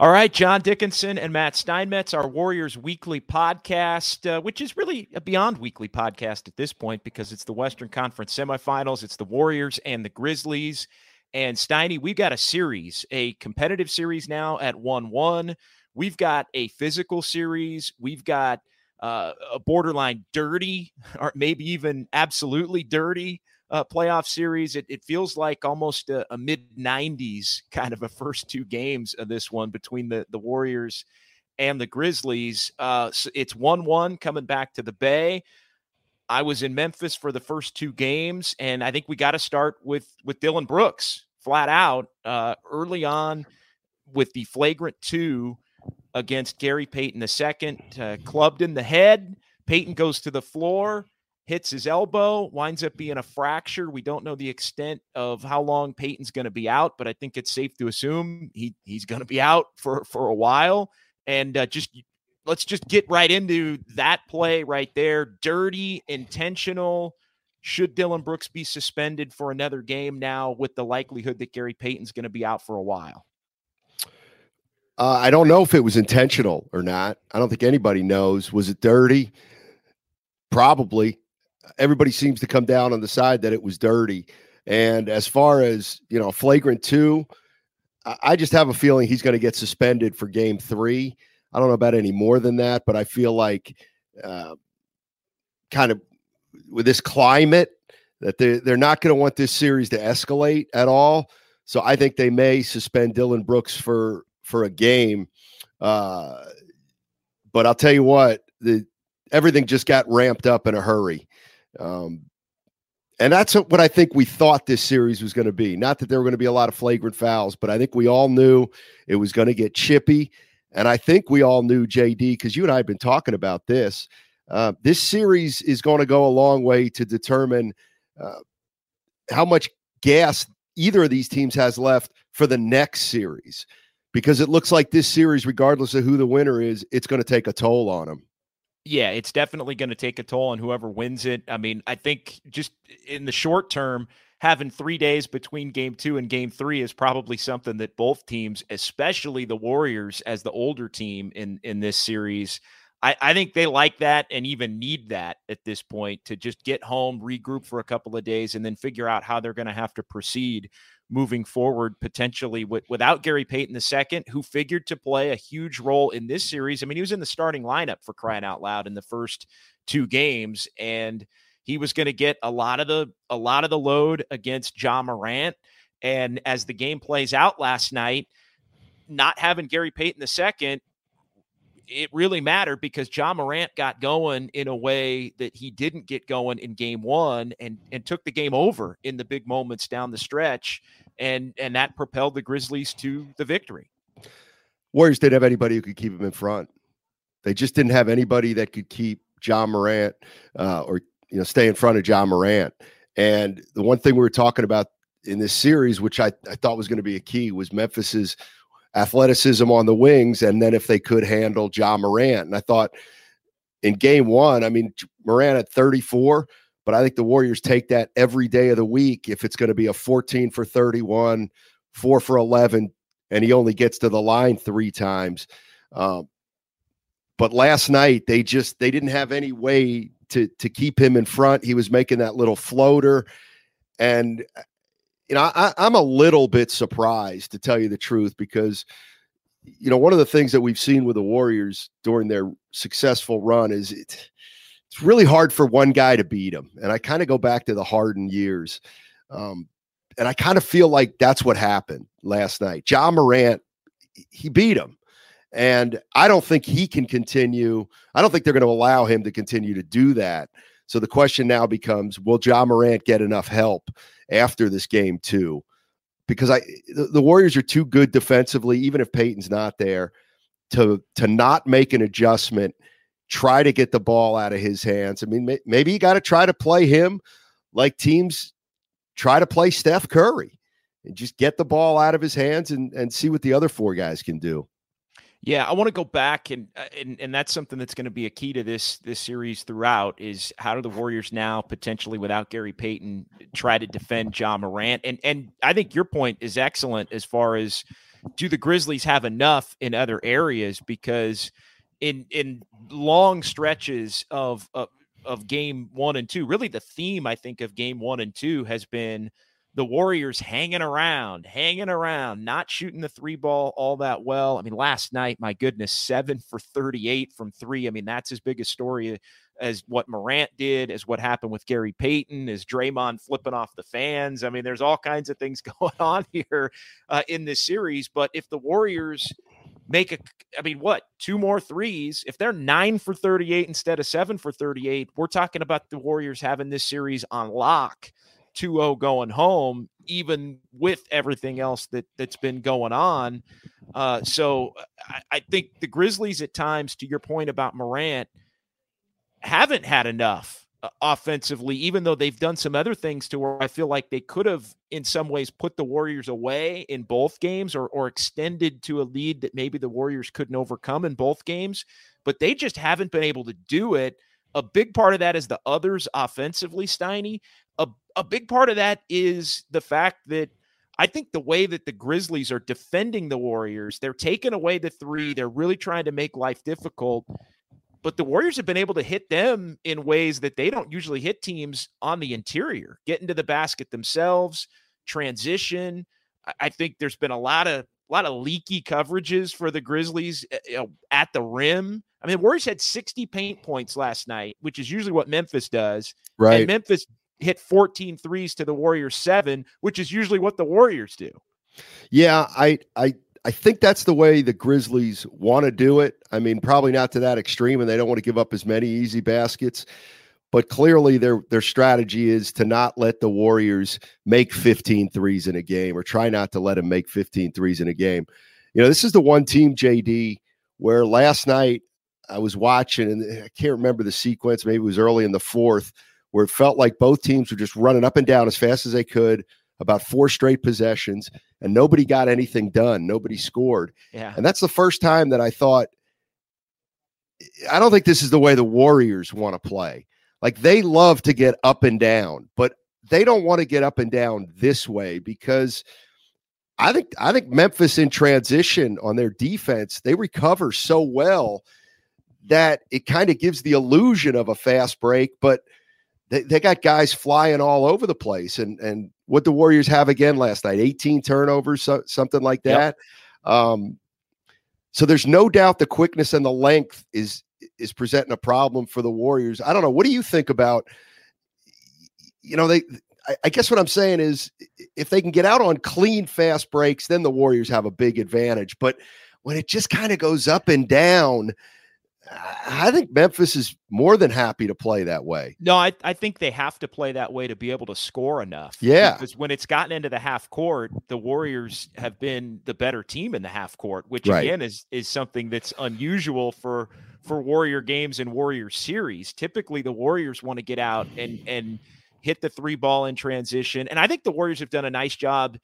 All right, John Dickinson and Matt Steinmetz, our Warriors Weekly podcast, uh, which is really a beyond weekly podcast at this point because it's the Western Conference semifinals. It's the Warriors and the Grizzlies. And Steiny, we've got a series, a competitive series now at 1 1. We've got a physical series. We've got uh, a borderline dirty, or maybe even absolutely dirty uh, playoff series. It, it, feels like almost a, a mid 90s kind of a first two games of this one between the, the Warriors and the Grizzlies. Uh, so it's 1 1 coming back to the Bay. I was in Memphis for the first two games, and I think we got to start with with Dillon Brooks flat out uh, early on with the flagrant two against Gary Payton II, uh, clubbed in the head. Payton goes to the floor hits his elbow, winds up being a fracture. We don't know the extent of how long Payton's going to be out, but I think it's safe to assume he he's going to be out for for a while. And uh, just let's just get right into that play right there. Dirty, intentional. Should Dillon Brooks be suspended for another game now with the likelihood that Gary Payton's going to be out for a while? Uh, I don't know if it was intentional or not. I don't think anybody knows. Was it dirty? Probably everybody seems to come down on the side that it was dirty. And as far as you know, flagrant two, I just have a feeling he's going to get suspended for game three. I don't know about any more than that, but I feel like uh, kind of with this climate that they're, they're not going to want this series to escalate at all. So I think they may suspend Dillon Brooks for for a game. Uh, but I'll tell you what, the everything just got ramped up in a hurry. Um, and that's what I think we thought this series was going to be. Not that there were going to be a lot of flagrant fouls, but I think we all knew it was going to get chippy. And I think we all knew, JD, because you and I have been talking about this. Uh, this series is going to go a long way to determine uh, how much gas either of these teams has left for the next series. Because it looks like this series, regardless of who the winner is, it's going to take a toll on them. Yeah, it's definitely going to take a toll on whoever wins it. I mean, I think just in the short term, having three days between game two and game three is probably something that both teams, especially the Warriors as the older team in in this series, I, I think they like that and even need that at this point to just get home, regroup for a couple of days, and then figure out how they're going to have to proceed moving forward potentially with, without Gary Payton II, who figured to play a huge role in this series. I mean, he was in the starting lineup for crying out loud in the first two games, and he was going to get a lot of the a lot of the load against Ja Morant. And as the game plays out last night, not having Gary Payton II it really mattered because Ja Morant got going in a way that he didn't get going in game one and and took the game over in the big moments down the stretch and and that propelled the Grizzlies to the victory. Warriors didn't have anybody who could keep him in front. They just didn't have anybody that could keep Ja Morant uh, or you know stay in front of Ja Morant. And the one thing we were talking about in this series, which I, I thought was going to be a key, was Memphis's athleticism on the wings, and then if they could handle Ja Morant. And I thought in game one, I mean, Morant at 34, but I think the Warriors take that every day of the week if it's going to be a 14 for 31, four for 11, and he only gets to the line three times. Um, but last night they just they didn't have any way to to keep him in front. He was making that little floater, and you know, I, I'm a little bit surprised to tell you the truth because, you know, one of the things that we've seen with the Warriors during their successful run is it, it's really hard for one guy to beat them. And I kind of go back to the Harden years. Um, and I kind of feel like that's what happened last night. Ja Morant, he beat him. And I don't think he can continue. I don't think they're going to allow him to continue to do that. So the question now becomes will Ja Morant get enough help after this game, too? Because I the, the Warriors are too good defensively, even if Payton's not there, to to not make an adjustment try to get the ball out of his hands. I mean, may, maybe you got to try to play him like teams try to play Steph Curry and just get the ball out of his hands and, and see what the other four guys can do. Yeah, I want to go back and, uh, and and that's something that's going to be a key to this this series throughout is how do the Warriors now potentially without Gary Payton try to defend Ja Morant? And and I think your point is excellent as far as do the Grizzlies have enough in other areas? Because in in long stretches of, of of game one and two, really the theme I think of game one and two has been the Warriors hanging around, hanging around, not shooting the three ball all that well. I mean, last night, my goodness, seven for 38 from three. I mean, that's as big a story as what Morant did, as what happened with Gary Payton, as Draymond flipping off the fans. I mean, there's all kinds of things going on here uh, in this series. But if the Warriors make a I mean, what, two more threes? If they're nine for 38 instead of seven for 38, we're talking about the Warriors having this series on lock, 2 0 going home, even with everything else that, that's been going on. Uh, so I, I think the Grizzlies, at times, to your point about Morant, haven't had enough uh, offensively, even though they've done some other things to where I feel like they could have, in some ways, put the Warriors away in both games or, or extended to a lead that maybe the Warriors couldn't overcome in both games. But they just haven't been able to do it. A big part of that is the others offensively, Steiny. A, a big part of that is the fact that I think the way that the Grizzlies are defending the Warriors, they're taking away the three. They're really trying to make life difficult but the Warriors have been able to hit them in ways that they don't usually hit teams on the interior, get into the basket themselves, transition. I think there's been a lot of a lot of leaky coverages for the Grizzlies eh, at the rim. I mean, the Warriors had 60 paint points last night, which is usually what Memphis does. Right. And Memphis hit 14 threes to the Warriors 7, which is usually what the Warriors do. Yeah, I I I think that's the way the Grizzlies want to do it. I mean, probably not to that extreme, and they don't want to give up as many easy baskets. But clearly, their their strategy is to not let the Warriors make 15 threes in a game, or try not to let them make 15 threes in a game. You know, this is the one team, JD, where last night I was watching, and I can't remember the sequence. Maybe it was early in the fourth, where it felt like both teams were just running up and down as fast as they could about four straight possessions, and nobody got anything done. Nobody scored. Yeah. And that's the first time that I thought, I don't think this is the way the Warriors want to play. Like they love to get up and down, but they don't want to get up and down this way because I think I think Memphis in transition on their defense, they recover so well that it kind of gives the illusion of a fast break, but they, they got guys flying all over the place. And and what the Warriors have again last night, 18 turnovers, so, something like that. Yep. Um, so there's no doubt the quickness and the length is is presenting a problem for the Warriors. I don't know. What do you think about? You know, they. I, I guess what I'm saying is, if they can get out on clean, fast breaks, then the Warriors have a big advantage. But when it just kind of goes up and down, I think Memphis is more than happy to play that way. No, I, I think they have to play that way to be able to score enough. Yeah. Because when it's gotten into the half court, the Warriors have been the better team in the half court, which right. again is is something that's unusual for for Warrior games and Warrior series. Typically the Warriors want to get out and and hit the three ball in transition. And I think the Warriors have done a nice job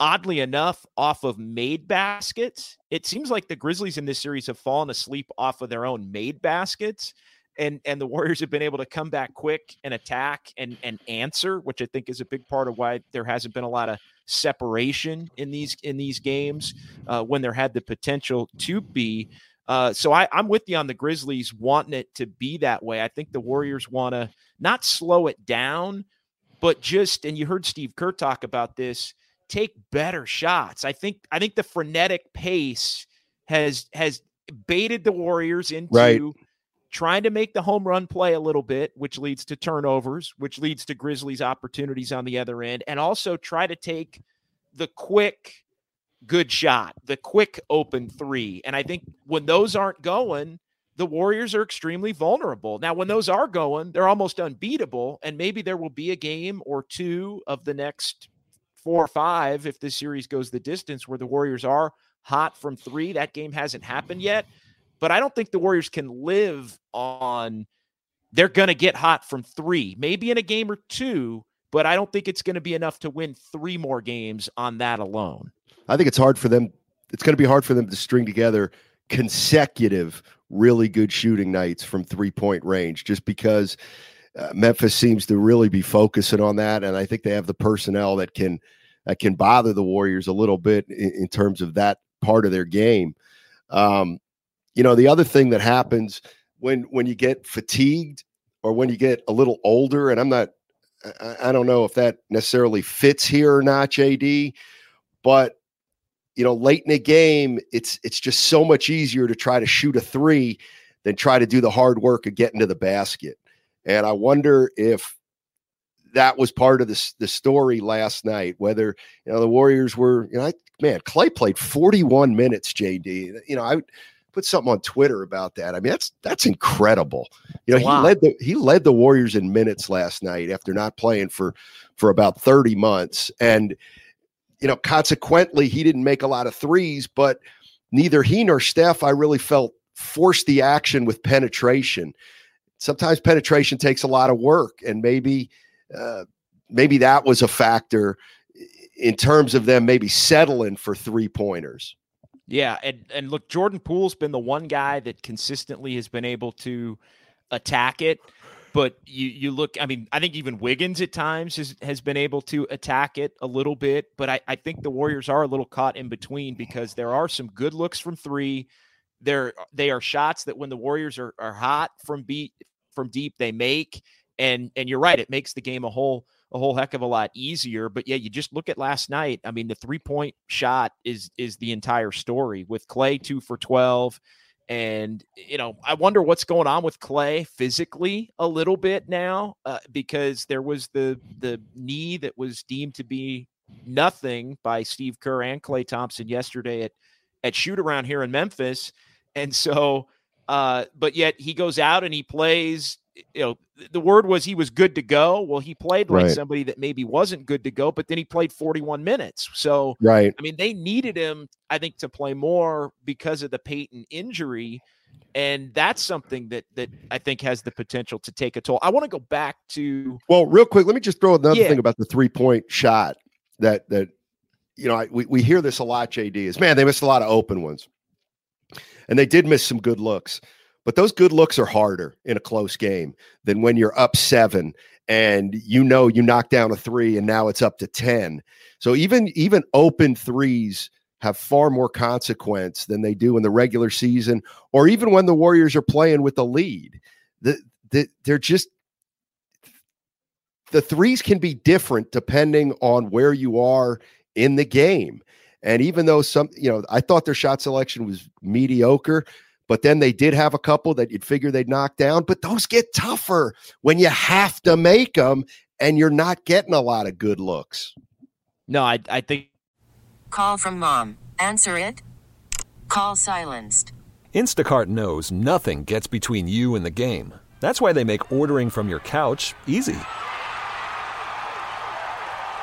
oddly enough, off of made baskets. It seems like the Grizzlies in this series have fallen asleep off of their own made baskets. And, and the Warriors have been able to come back quick and attack and, and answer, which I think is a big part of why there hasn't been a lot of separation in these in these games uh, when there had the potential to be. Uh, so I, I'm with you on the Grizzlies wanting it to be that way. I think the Warriors want to not slow it down, but just and you heard Steve Kerr talk about this take better shots. I think I think the frenetic pace has has baited the Warriors into right. trying to make the home run play a little bit, which leads to turnovers, which leads to Grizzlies opportunities on the other end, and also try to take the quick good shot, the quick open three. And I think when those aren't going, the Warriors are extremely vulnerable. Now, when those are going, they're almost unbeatable. And maybe there will be a game or two of the next four or five if this series goes the distance where the Warriors are hot from three. That game hasn't happened yet. But I don't think the Warriors can live on they're going to get hot from three, maybe in a game or two, but I don't think it's going to be enough to win three more games on that alone. I think it's hard for them. It's going to be hard for them to string together consecutive really good shooting nights from three point range just because uh, Memphis seems to really be focusing on that. And I think they have the personnel that can that can bother the Warriors a little bit in, in terms of that part of their game. Um, you know, the other thing that happens when when you get fatigued or when you get a little older, and I'm not I, I don't know if that necessarily fits here or not, JD, but you know, late in a game, it's it's just so much easier to try to shoot a three than try to do the hard work of getting to the basket. And I wonder if that was part of the, the story last night. Whether you know the Warriors were, you know, I, man, Klay played 41 minutes. JD, you know, I put something on Twitter about that. I mean, that's that's incredible. You know, he led the he led the Warriors in minutes last night after not playing for for about 30 months, and you know, consequently, he didn't make a lot of threes, but neither he nor Steph, I really felt forced the action with penetration. Sometimes penetration takes a lot of work, and maybe uh, maybe that was a factor in terms of them maybe settling for three pointers. Yeah, and and look, Jordan Poole's been the one guy that consistently has been able to attack it. But you you look, I mean, I think even Wiggins at times has, has been able to attack it a little bit. But I, I think the Warriors are a little caught in between because there are some good looks from three. There they are shots that when the Warriors are, are hot from beat from deep, they make. And and you're right, it makes the game a whole a whole heck of a lot easier. But yeah, you just look at last night. I mean, the three point shot is is the entire story with Klay two for twelve. And, you know, I wonder what's going on with Klay physically a little bit now uh, because there was the the knee that was deemed to be nothing by Steve Kerr and Klay Thompson yesterday at at shoot around here in Memphis. And so uh, but yet he goes out and he plays you know, the word was he was good to go. Well, he played like right. somebody that maybe wasn't good to go, but then he played 41 minutes. So, right. I mean, they needed him, I think, to play more because of the Payton injury. And that's something that that I think has the potential to take a toll. I want to go back to well, real quick. Let me just throw another yeah. thing about the three point shot that that you know I, we we hear this a lot. JD is man, they missed a lot of open ones, and they did miss some good looks. But those good looks are harder in a close game than when you're up seven and you know you knock down a three and now it's up to 10. So even even open threes have far more consequence than they do in the regular season or even when the Warriors are playing with the lead. The, the, they're just the threes can be different depending on where you are in the game. And even though some, you know, I thought their shot selection was mediocre, but then they did have a couple that you'd figure they'd knock down. But those get tougher when you have to make them and you're not getting a lot of good looks. No, I, I think. Call from mom. Answer it. Call silenced. Instacart knows nothing gets between you and the game. That's why they make ordering from your couch easy.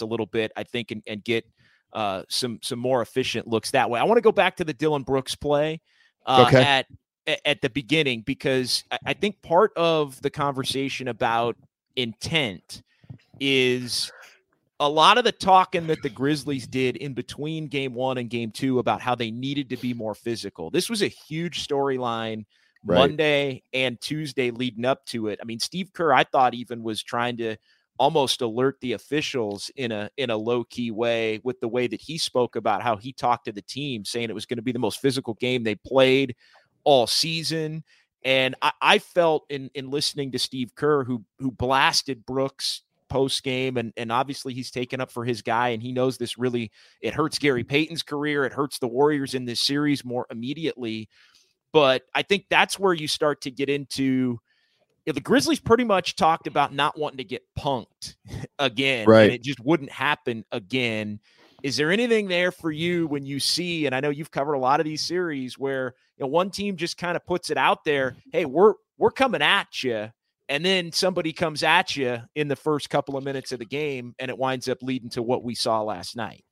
A little bit, I think, and, and get uh, some some more efficient looks that way. I want to go back to the Dillon Brooks play uh, Okay. at at the beginning because I- I think part of the conversation about intent is a lot of the talking that the Grizzlies did in between game one and game two about how they needed to be more physical. This was a huge storyline Right. Monday and Tuesday leading up to it. I mean, Steve Kerr, I thought even was trying to almost alert the officials in a in a low key way with the way that he spoke about how he talked to the team, saying it was going to be the most physical game they played all season. And I, I felt in in listening to Steve Kerr, who who blasted Brooks post game, and and obviously he's taken up for his guy, and he knows this really it hurts Gary Payton's career, it hurts the Warriors in this series more immediately. But I think that's where you start to get into you know, the Grizzlies pretty much talked about not wanting to get punked again, Right. and it just wouldn't happen again. Is there anything there for you when you see, and I know you've covered a lot of these series where you know one team just kind of puts it out there, hey, we're we're coming at you, and then somebody comes at you in the first couple of minutes of the game, and it winds up leading to what we saw last night.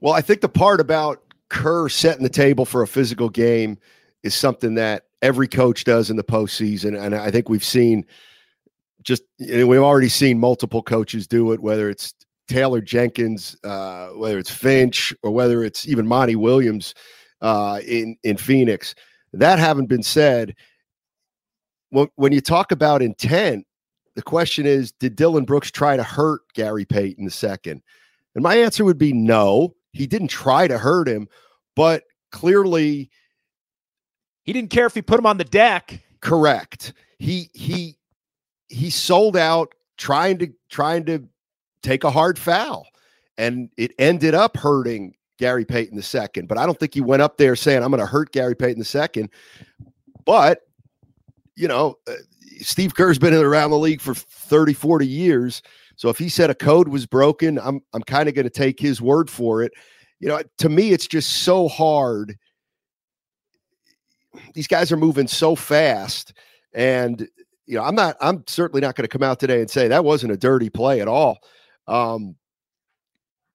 Well, I think the part about Kerr setting the table for a physical game is something that every coach does in the postseason, and I think we've seen just we've already seen multiple coaches do it, whether it's Taylor Jenkins, uh, whether it's Finch, or whether it's even Monty Williams uh, in in Phoenix. That having been said, when when you talk about intent, the question is, did Dillon Brooks try to hurt Gary Payton the second? And my answer would be no. He didn't try to hurt him, but clearly He didn't care if he put him on the deck. correct. He he he sold out trying to trying to take a hard foul, and it ended up hurting Gary Payton the second. But I don't think he went up there saying I'm going to hurt Gary Payton the second. But you know, uh, Steve Kerr's been around the league for 30, 40 years. So if he said a code was broken, I'm I'm kind of going to take his word for it. You know, to me, it's just so hard. These guys are moving so fast, and you know, I'm not. I'm certainly not going to come out today and say that wasn't a dirty play at all. Um,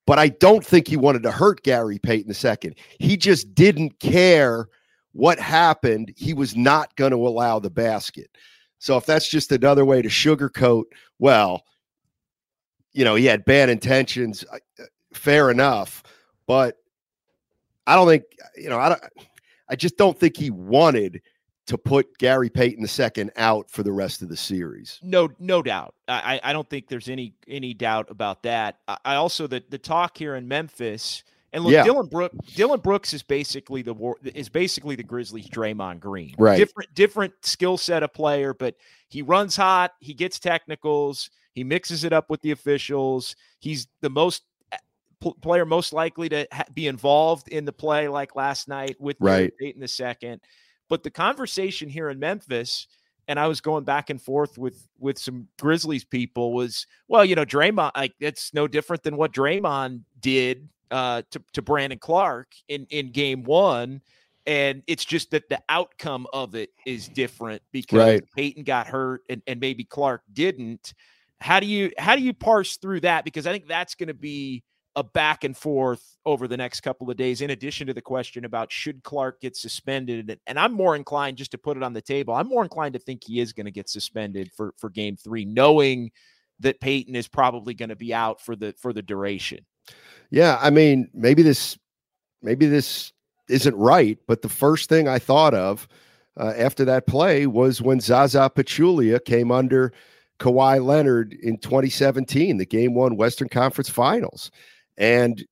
but I don't think he wanted to hurt Gary Payton the second. He just didn't care what happened. He was not going to allow the basket. So if that's just another way to sugarcoat, well, you know, he had bad intentions. uh, uh, Fair enough, but I don't think you know. I don't. I just don't think he wanted to put Gary Payton the second out for the rest of the series. No, no doubt. I, I don't think there's any any doubt about that. I, I also the the talk here in Memphis and look, Yeah. Dillon Brook Dillon Brooks is basically the war is basically the Grizzlies' Draymond Green. Right. Different different skill set of player, but he runs hot. He gets technicals. He mixes it up with the officials. He's the most pl- player most likely to ha- be involved in the play like last night with Right. Payton the second. But the conversation here in Memphis, and I was going back and forth with with some Grizzlies people, was well, you know, Draymond, like it's no different than what Draymond did uh, to to Brandon Clarke in in Game One, and it's just that the outcome of it is different because Right. Payton got hurt and and maybe Clarke didn't. How do you how do you parse through that? Because I think that's going to be a back and forth over the next couple of days, in addition to the question about should Clark get suspended. And I'm more inclined just to put it on the table. I'm more inclined to think he is going to get suspended for for game three, knowing that Payton is probably going to be out for the for the duration. Yeah, I mean, maybe this maybe this isn't right, but the first thing I thought of uh, after that play was when Zaza Pachulia came under Kawhi Leonard in 2017, the game one Western Conference Finals. And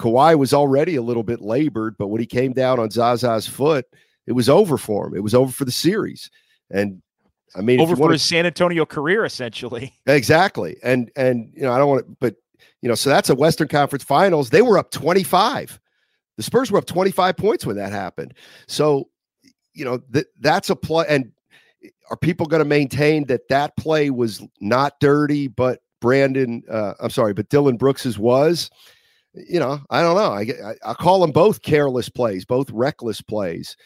Kawhi was already a little bit labored, but when he came down on Zaza's foot, it was over for him. It was over for the series. And I mean, over for his San Antonio career, essentially. Exactly. And, and, you know, I don't want to, but, you know, so that's a Western Conference Finals. They were up 25. The Spurs were up 25 points when that happened. So, you know, that that's a play. And eh, are people going to maintain that that play was not dirty, but Brandon, uh, I'm sorry, but Dillon Brooks's was? You know, I don't know. I, I, I call them both careless plays, both reckless plays.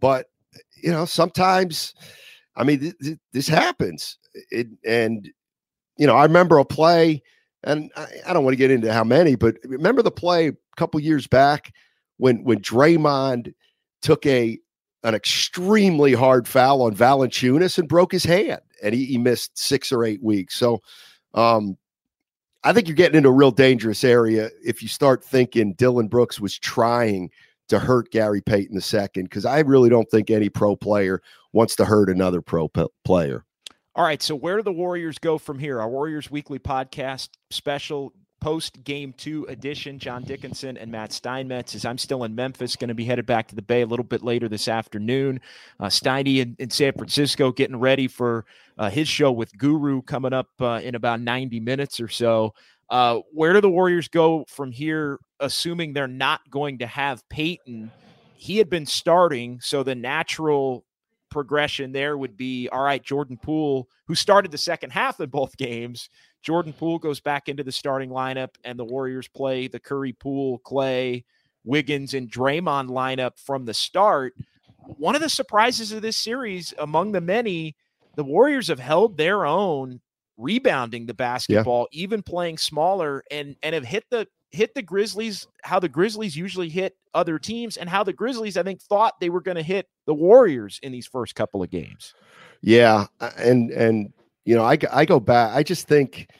But, you know, sometimes, I mean, th- th- this happens. It, and, you know, I remember a play, and I, I don't want to get into how many, but remember the play a couple years back when when Draymond took a an extremely hard foul on Valanciunas and broke his hand, and he, he missed six or eight weeks. So, um, I think you're getting into a real dangerous area if you start thinking Dillon Brooks was trying to hurt Gary Payton the second, because I really don't think any pro player wants to hurt another pro p- player. All right, so where do the Warriors go from here? Our Warriors Weekly podcast special post game two edition. John Dickinson and Matt Steinmetz, as I'm still in Memphis, going to be headed back to the Bay a little bit later this afternoon. Uh, Steiny in, in, San Francisco getting ready for uh, his show with Guru coming up uh, in about 90 minutes or so. Uh, where do the Warriors go from here, assuming they're not going to have Payton? He had been starting, so the natural progression there would be all right, Jordan Poole, who started the second half of both games, Jordan Poole goes back into the starting lineup, and the Warriors play the Curry, Poole, Klay, Wiggins, and Draymond lineup from the start. One of the surprises of this series, among the many, the Warriors have held their own rebounding the basketball, yeah. even playing smaller, and and have hit the hit the Grizzlies how the Grizzlies usually hit other teams, and how the Grizzlies I think thought they were going to hit the Warriors in these first couple of games. Yeah, and and you know, I, I go back. I just think,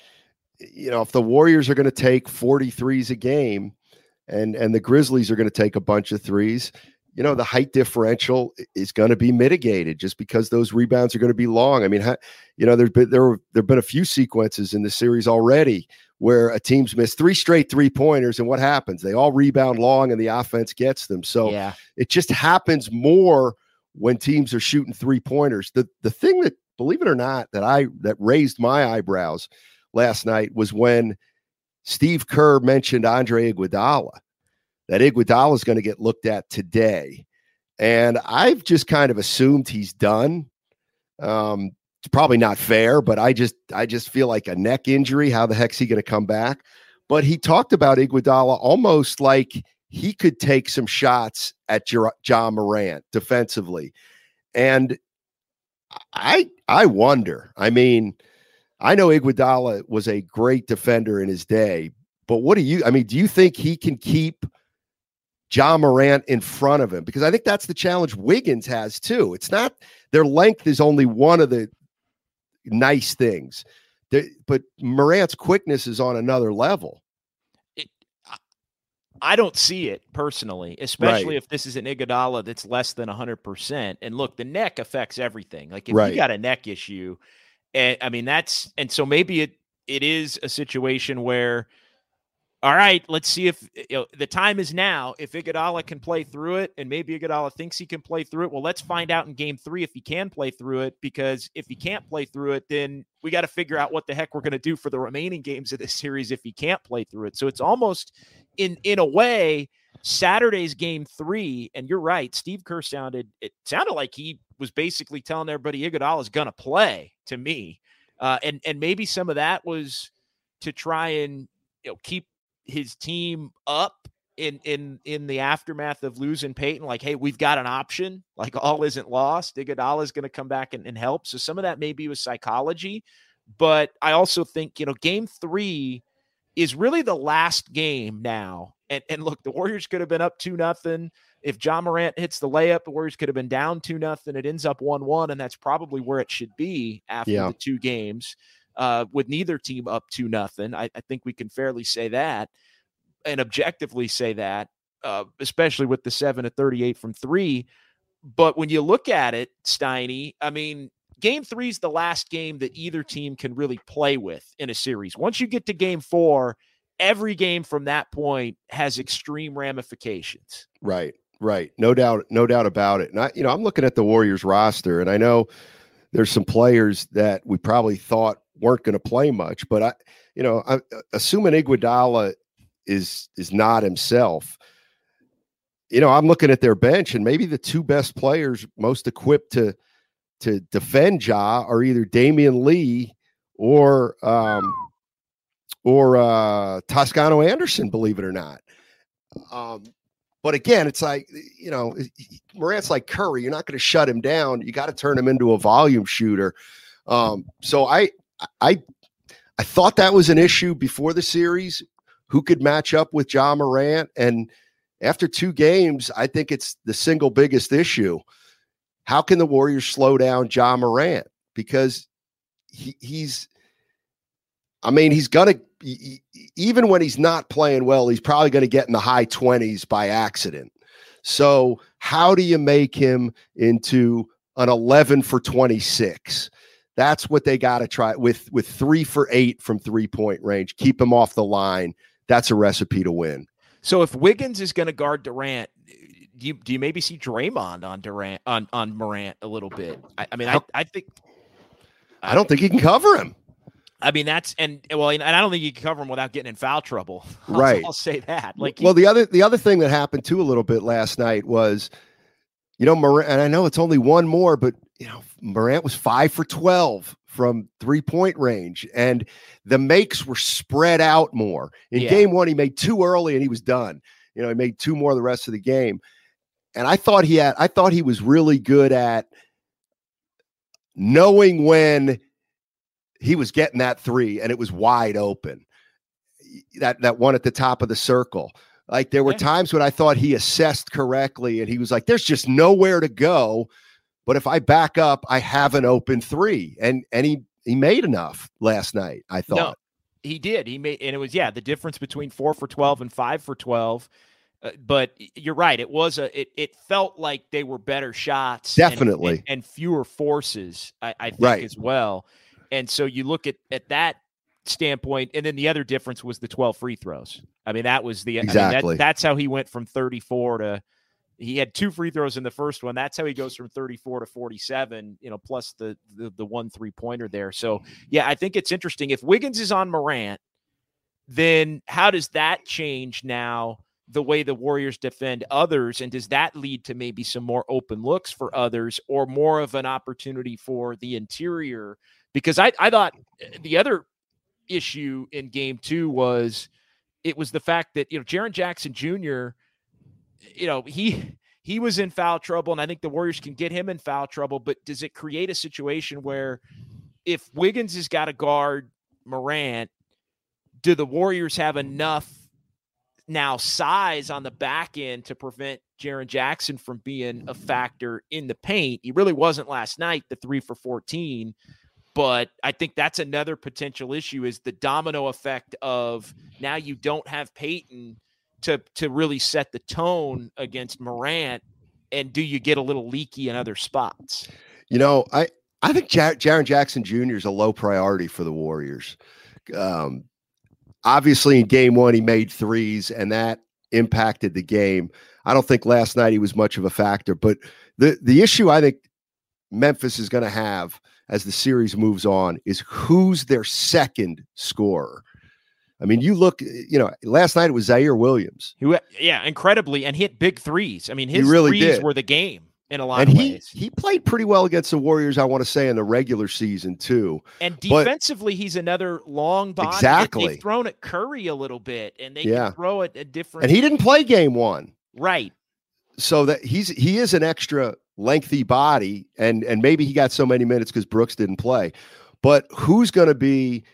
you know, if the Warriors are going to take 43s a game and, and the Grizzlies are going to take a bunch of threes, you know, the height differential is going to be mitigated just because those rebounds are going to be long. I mean, you know, there's been, there, there have been a few sequences in the series already where a team's missed three straight three pointers, and what happens? They all rebound long, and the offense gets them. So yeah. it just happens more when teams are shooting three pointers. The the thing that believe it or not, that I that raised my eyebrows last night was when Steve Kerr mentioned Andre Iguodala. That Iguodala is going to get looked at today, and I've just kind of assumed he's done. Um, it's probably not fair, but I just I just feel like a neck injury. How the heck's he going to come back? But he talked about Iguodala almost like he could take some shots at Ja Morant defensively. And I I wonder. I mean, I know Iguodala was a great defender in his day, but what do you? I mean, do you think he can keep Ja Morant in front of him? Because I think that's the challenge Wiggins has too. It's not their length is only one of the nice things, but Morant's quickness is on another level. I don't see it personally, especially right. if this is an Iguodala that's less than 100%. And look, the neck affects everything. Like if right. you got a neck issue, and I mean that's and so maybe it it is a situation where all right, let's see if eh, you know, the time is now. If Iguodala can play through it, and maybe Iguodala thinks he can play through it, well, let's find out in Game Three if he can play through it. Because if he can't play through it, then we got to figure out what the heck we're going to do for the remaining games of this series if he can't play through it. So it's almost in in a way Saturday's Game Three, and you're right. Steve Kerr sounded it sounded like he was basically telling everybody Iguodala is to play to me, uh, and and maybe some of that was to try and you know keep his team up in in in the aftermath of losing Payton, like, hey, we've got an option. Like all isn't lost. Iguodala is going to come back and, and help. So some of that maybe was psychology, but I also think you know, game three is really the last game now. And and look, the Warriors could have been up two nothing. If Ja Morant hits the layup, the Warriors could have been down two nothing. It ends up one one, and that's probably where it should be after Yeah. the two games. Uh, with neither team up two nothing, I, I think we can fairly say that, and objectively say that, uh, especially with the seven to thirty eight from three. But when you look at it, Steiny, I mean, game three is the last game that either team can really play with in a series. Once you get to game four, every game from that point has extreme ramifications. Right, right. No doubt, no doubt about it. And I, you know, I'm looking at the Warriors roster, and I know there's some players that we probably thought weren't going to play much, but I, you know, I, assuming Iguodala is is not himself. You know, I'm looking at their bench, and maybe the two best players most equipped to to defend Ja are either Damion Lee or um, or uh, Toscano Anderson. Believe it or not. Um, but again, it's like you know, Morant's like Curry. You're not going to shut him down. You got to turn him into a volume shooter. Um, so I, I, I thought that was an issue before the series. Who could match up with Ja Morant? And after two games, I think it's the single biggest issue. How can the Warriors slow down Ja Morant? Because he, he's, I mean, he's gonna e- e- even when he's not playing well, he's probably going to get in the high 20s by accident. So, how do you make him into an 11 for 26? That's what they got to try with with 3 for 8 from three-point range. Keep him off the line. That's a recipe to win. So if Wiggins is going to guard Durant, do you do you maybe see Draymond on Durant on on Morant a little bit? I, I mean, I, I think I don't think he can cover him. I mean that's and well, and I don't think you can cover him without getting in foul trouble. I'll, Right. I'll say that. Like, well, the other the other thing that happened too a little bit last night was, you know, Morant, and I know it's only one more, but you know, Morant was five for twelve from three point range, and the makes were spread out more. In Yeah. game one, he made two early and he was done. You know, he made two more the rest of the game, and I thought he had, I thought he was really good at knowing when he was getting that three and it was wide open. That that one at the top of the circle. Like there were Yeah. times when I thought he assessed correctly and he was like, there's just nowhere to go. But if I back up, I have an open three. And and he he made enough last night, I thought. No, he did. He made, and it was yeah, the difference between four for twelve and five for twelve. Uh, but you're right. It was a. It, it felt like they were better shots, Definitely. and, and fewer forces. I, I think Right. as well. And so you look at at that standpoint, and then the other difference was the twelve free throws. I mean, that was the I mean, that- Exactly. that's how he went from thirty four to. He had two free throws in the first one. That's how he goes from 34 to 47, you know, plus the the, the one three pointer there. So, yeah, I think it's interesting. If Wiggins is on Morant, then how does that change now the way the Warriors defend others? And does that lead to maybe some more open looks for others or more of an opportunity for the interior? Because I, I thought uh, the other issue in game two was it was the fact that, you know, Jaren Jackson Jr., you know, he he was in foul trouble, and I think the Warriors can get him in foul trouble. But does it create a situation where if Wiggins has got to guard Morant, do the Warriors have enough now size on the back end to prevent Jaren Jackson from being a factor in the paint? He really wasn't last night, the three for 14. But I think that's another potential issue is the domino effect of now you don't have Payton to to really set the tone against Morant. And do you get a little leaky in other spots? You know, I I think Jar- Jaren Jackson Jr. is a low priority for the Warriors. Um, obviously, in game one, he made threes, and that impacted the game. I don't think last night he was much of a factor, but the the issue I think Memphis is going to have as the series moves on is who's their second scorer. I mean, you look, you know, last night it was Ziaire Williams. Who, yeah, incredibly, and hit big threes. I mean, his really threes did. were the game in a lot And of he ways. he played pretty well against the Warriors, I want to say, in the regular season too. And but- defensively, he's another long body. Exactly. They've thrown at Curry a little bit, and they Yeah. can throw it at different. And he didn't play game one. right. so that he's he is an extra lengthy body and and maybe he got so many minutes because brooks didn't play but who's going to be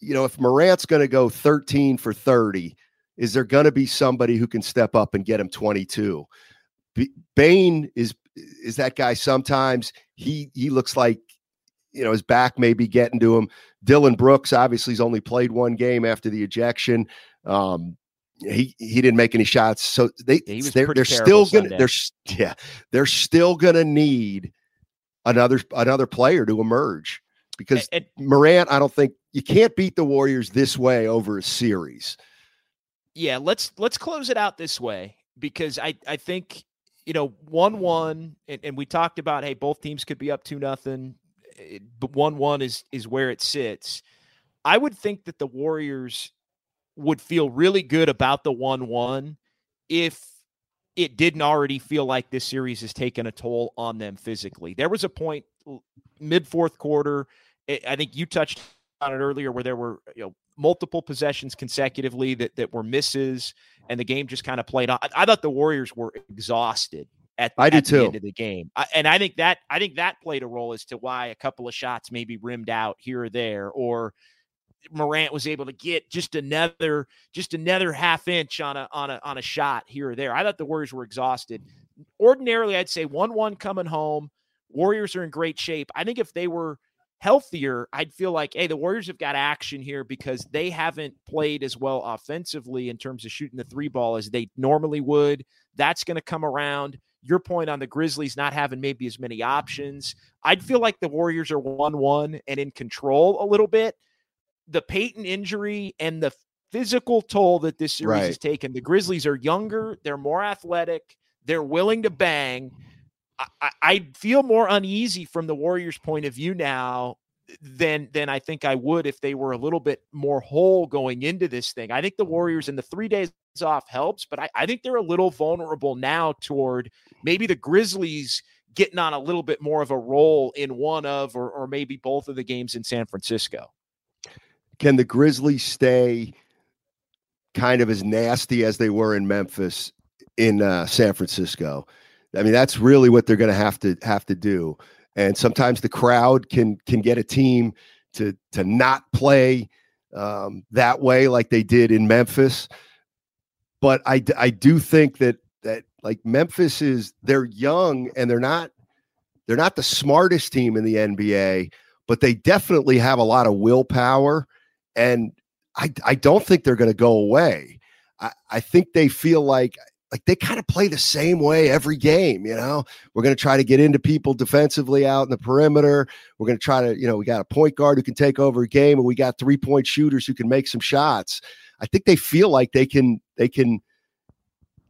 you know, if Morant's going to go 13 for 30, is there going to be somebody who can step up and get him 22? B- Bane is is that guy sometimes he he looks like you know his back may be getting to him. Dillon Brooks obviously he's only played one game after the ejection. Um, he he didn't make any shots, so they Yeah, they're, they're still gonna Sunday. they're yeah they're still gonna need another another player to emerge because And- Morant I don't think you can't beat the Warriors this way over a series. yeah let's let's close it out this way because i i think you know one one and, and we talked about hey both teams could be up to nothing eh, but one one is is where it sits. I would think that the warriors would feel really good about the one one if it didn't already feel like this series has taken a toll on them physically. There was a point mid fourth quarter eh, i think you touched on it earlier where there were you know multiple possessions consecutively that that were misses and the game just kind of played on. I, I thought the Warriors were exhausted at, I at the end of the game. I, and I think that I think that played a role as to why a couple of shots maybe rimmed out here or there or Morant was able to get just another just another half inch on a on a on a shot here or there. I thought the Warriors were exhausted. Ordinarily I'd say 1-1 coming home. Warriors are in great shape. I think if they were healthier, I'd feel like, hey, the Warriors have got action here because they haven't played as well offensively in terms of shooting the three ball as they normally would. That's going to come around. Your point on the Grizzlies not having maybe as many options. I'd feel like the Warriors are 1 1 and in control a little bit. The Payton injury and the physical toll that this series Right. has taken, the Grizzlies are younger, they're more athletic, they're willing to bang. I, I- feel more uneasy from the Warriors' point of view now than than I think I would if they were a little bit more whole going into this thing. I think the Warriors in the three days off helps, but I, I think they're a little vulnerable now toward maybe the Grizzlies getting on a little bit more of a roll in one of or, or maybe both of the games in San Francisco. Can the Grizzlies stay kind of as nasty as they were in Memphis in uh, San Francisco? I mean, that's really what they're going to have to have to do. And sometimes the crowd can can get a team to to not play um, that way like they did in Memphis. But I I do think that that like Memphis is they're young and they're not they're not the smartest team in the NBA, but they definitely have a lot of willpower and I I don't think they're going to go away. I, I think they feel like like they kind of play the same way every game. You know, we're going to try to get into people defensively out in the perimeter. We're going to try to you know we got a point guard who can take over a game, and we got three point shooters who can make some shots. I think they feel like they can they can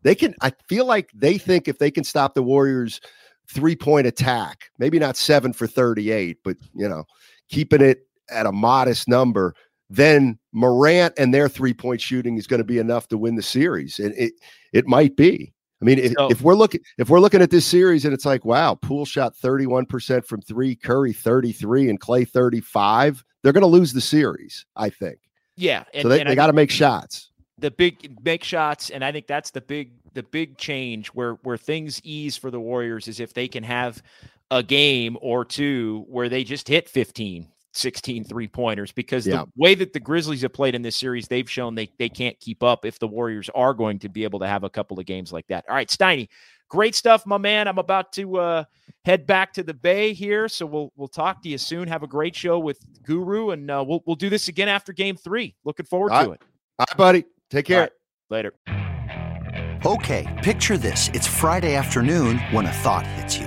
they can. I feel like they think if they can stop the Warriors three point attack, maybe not seven for thirty eight, but you know keeping it at a modest number then Morant and their three point shooting is going to be enough to win the series. And it it might be. I mean, if, So- if we're looking if we're looking at this series and it's like, wow, Poole shot 31% from three, Curry 33, and Klay 35, they're going to lose the series, I think. Yeah, and, so they, they got to make shots. the big make shots and i think that's the big the big change where where things ease for the warriors is if they can have a game or two where they just hit 15 16 three pointers because Yeah. the way that the grizzlies have played in this series they've shown they they can't keep up if the warriors are going to be able to have a couple of games like that all right steiny great stuff my man i'm about to uh head back to the bay here so we'll we'll talk to you soon have a great show with guru and uh, we'll we'll do this again after game three looking forward All to right. it All right, buddy. Take care. All right. later Okay, picture this. It's Friday afternoon when a thought hits you.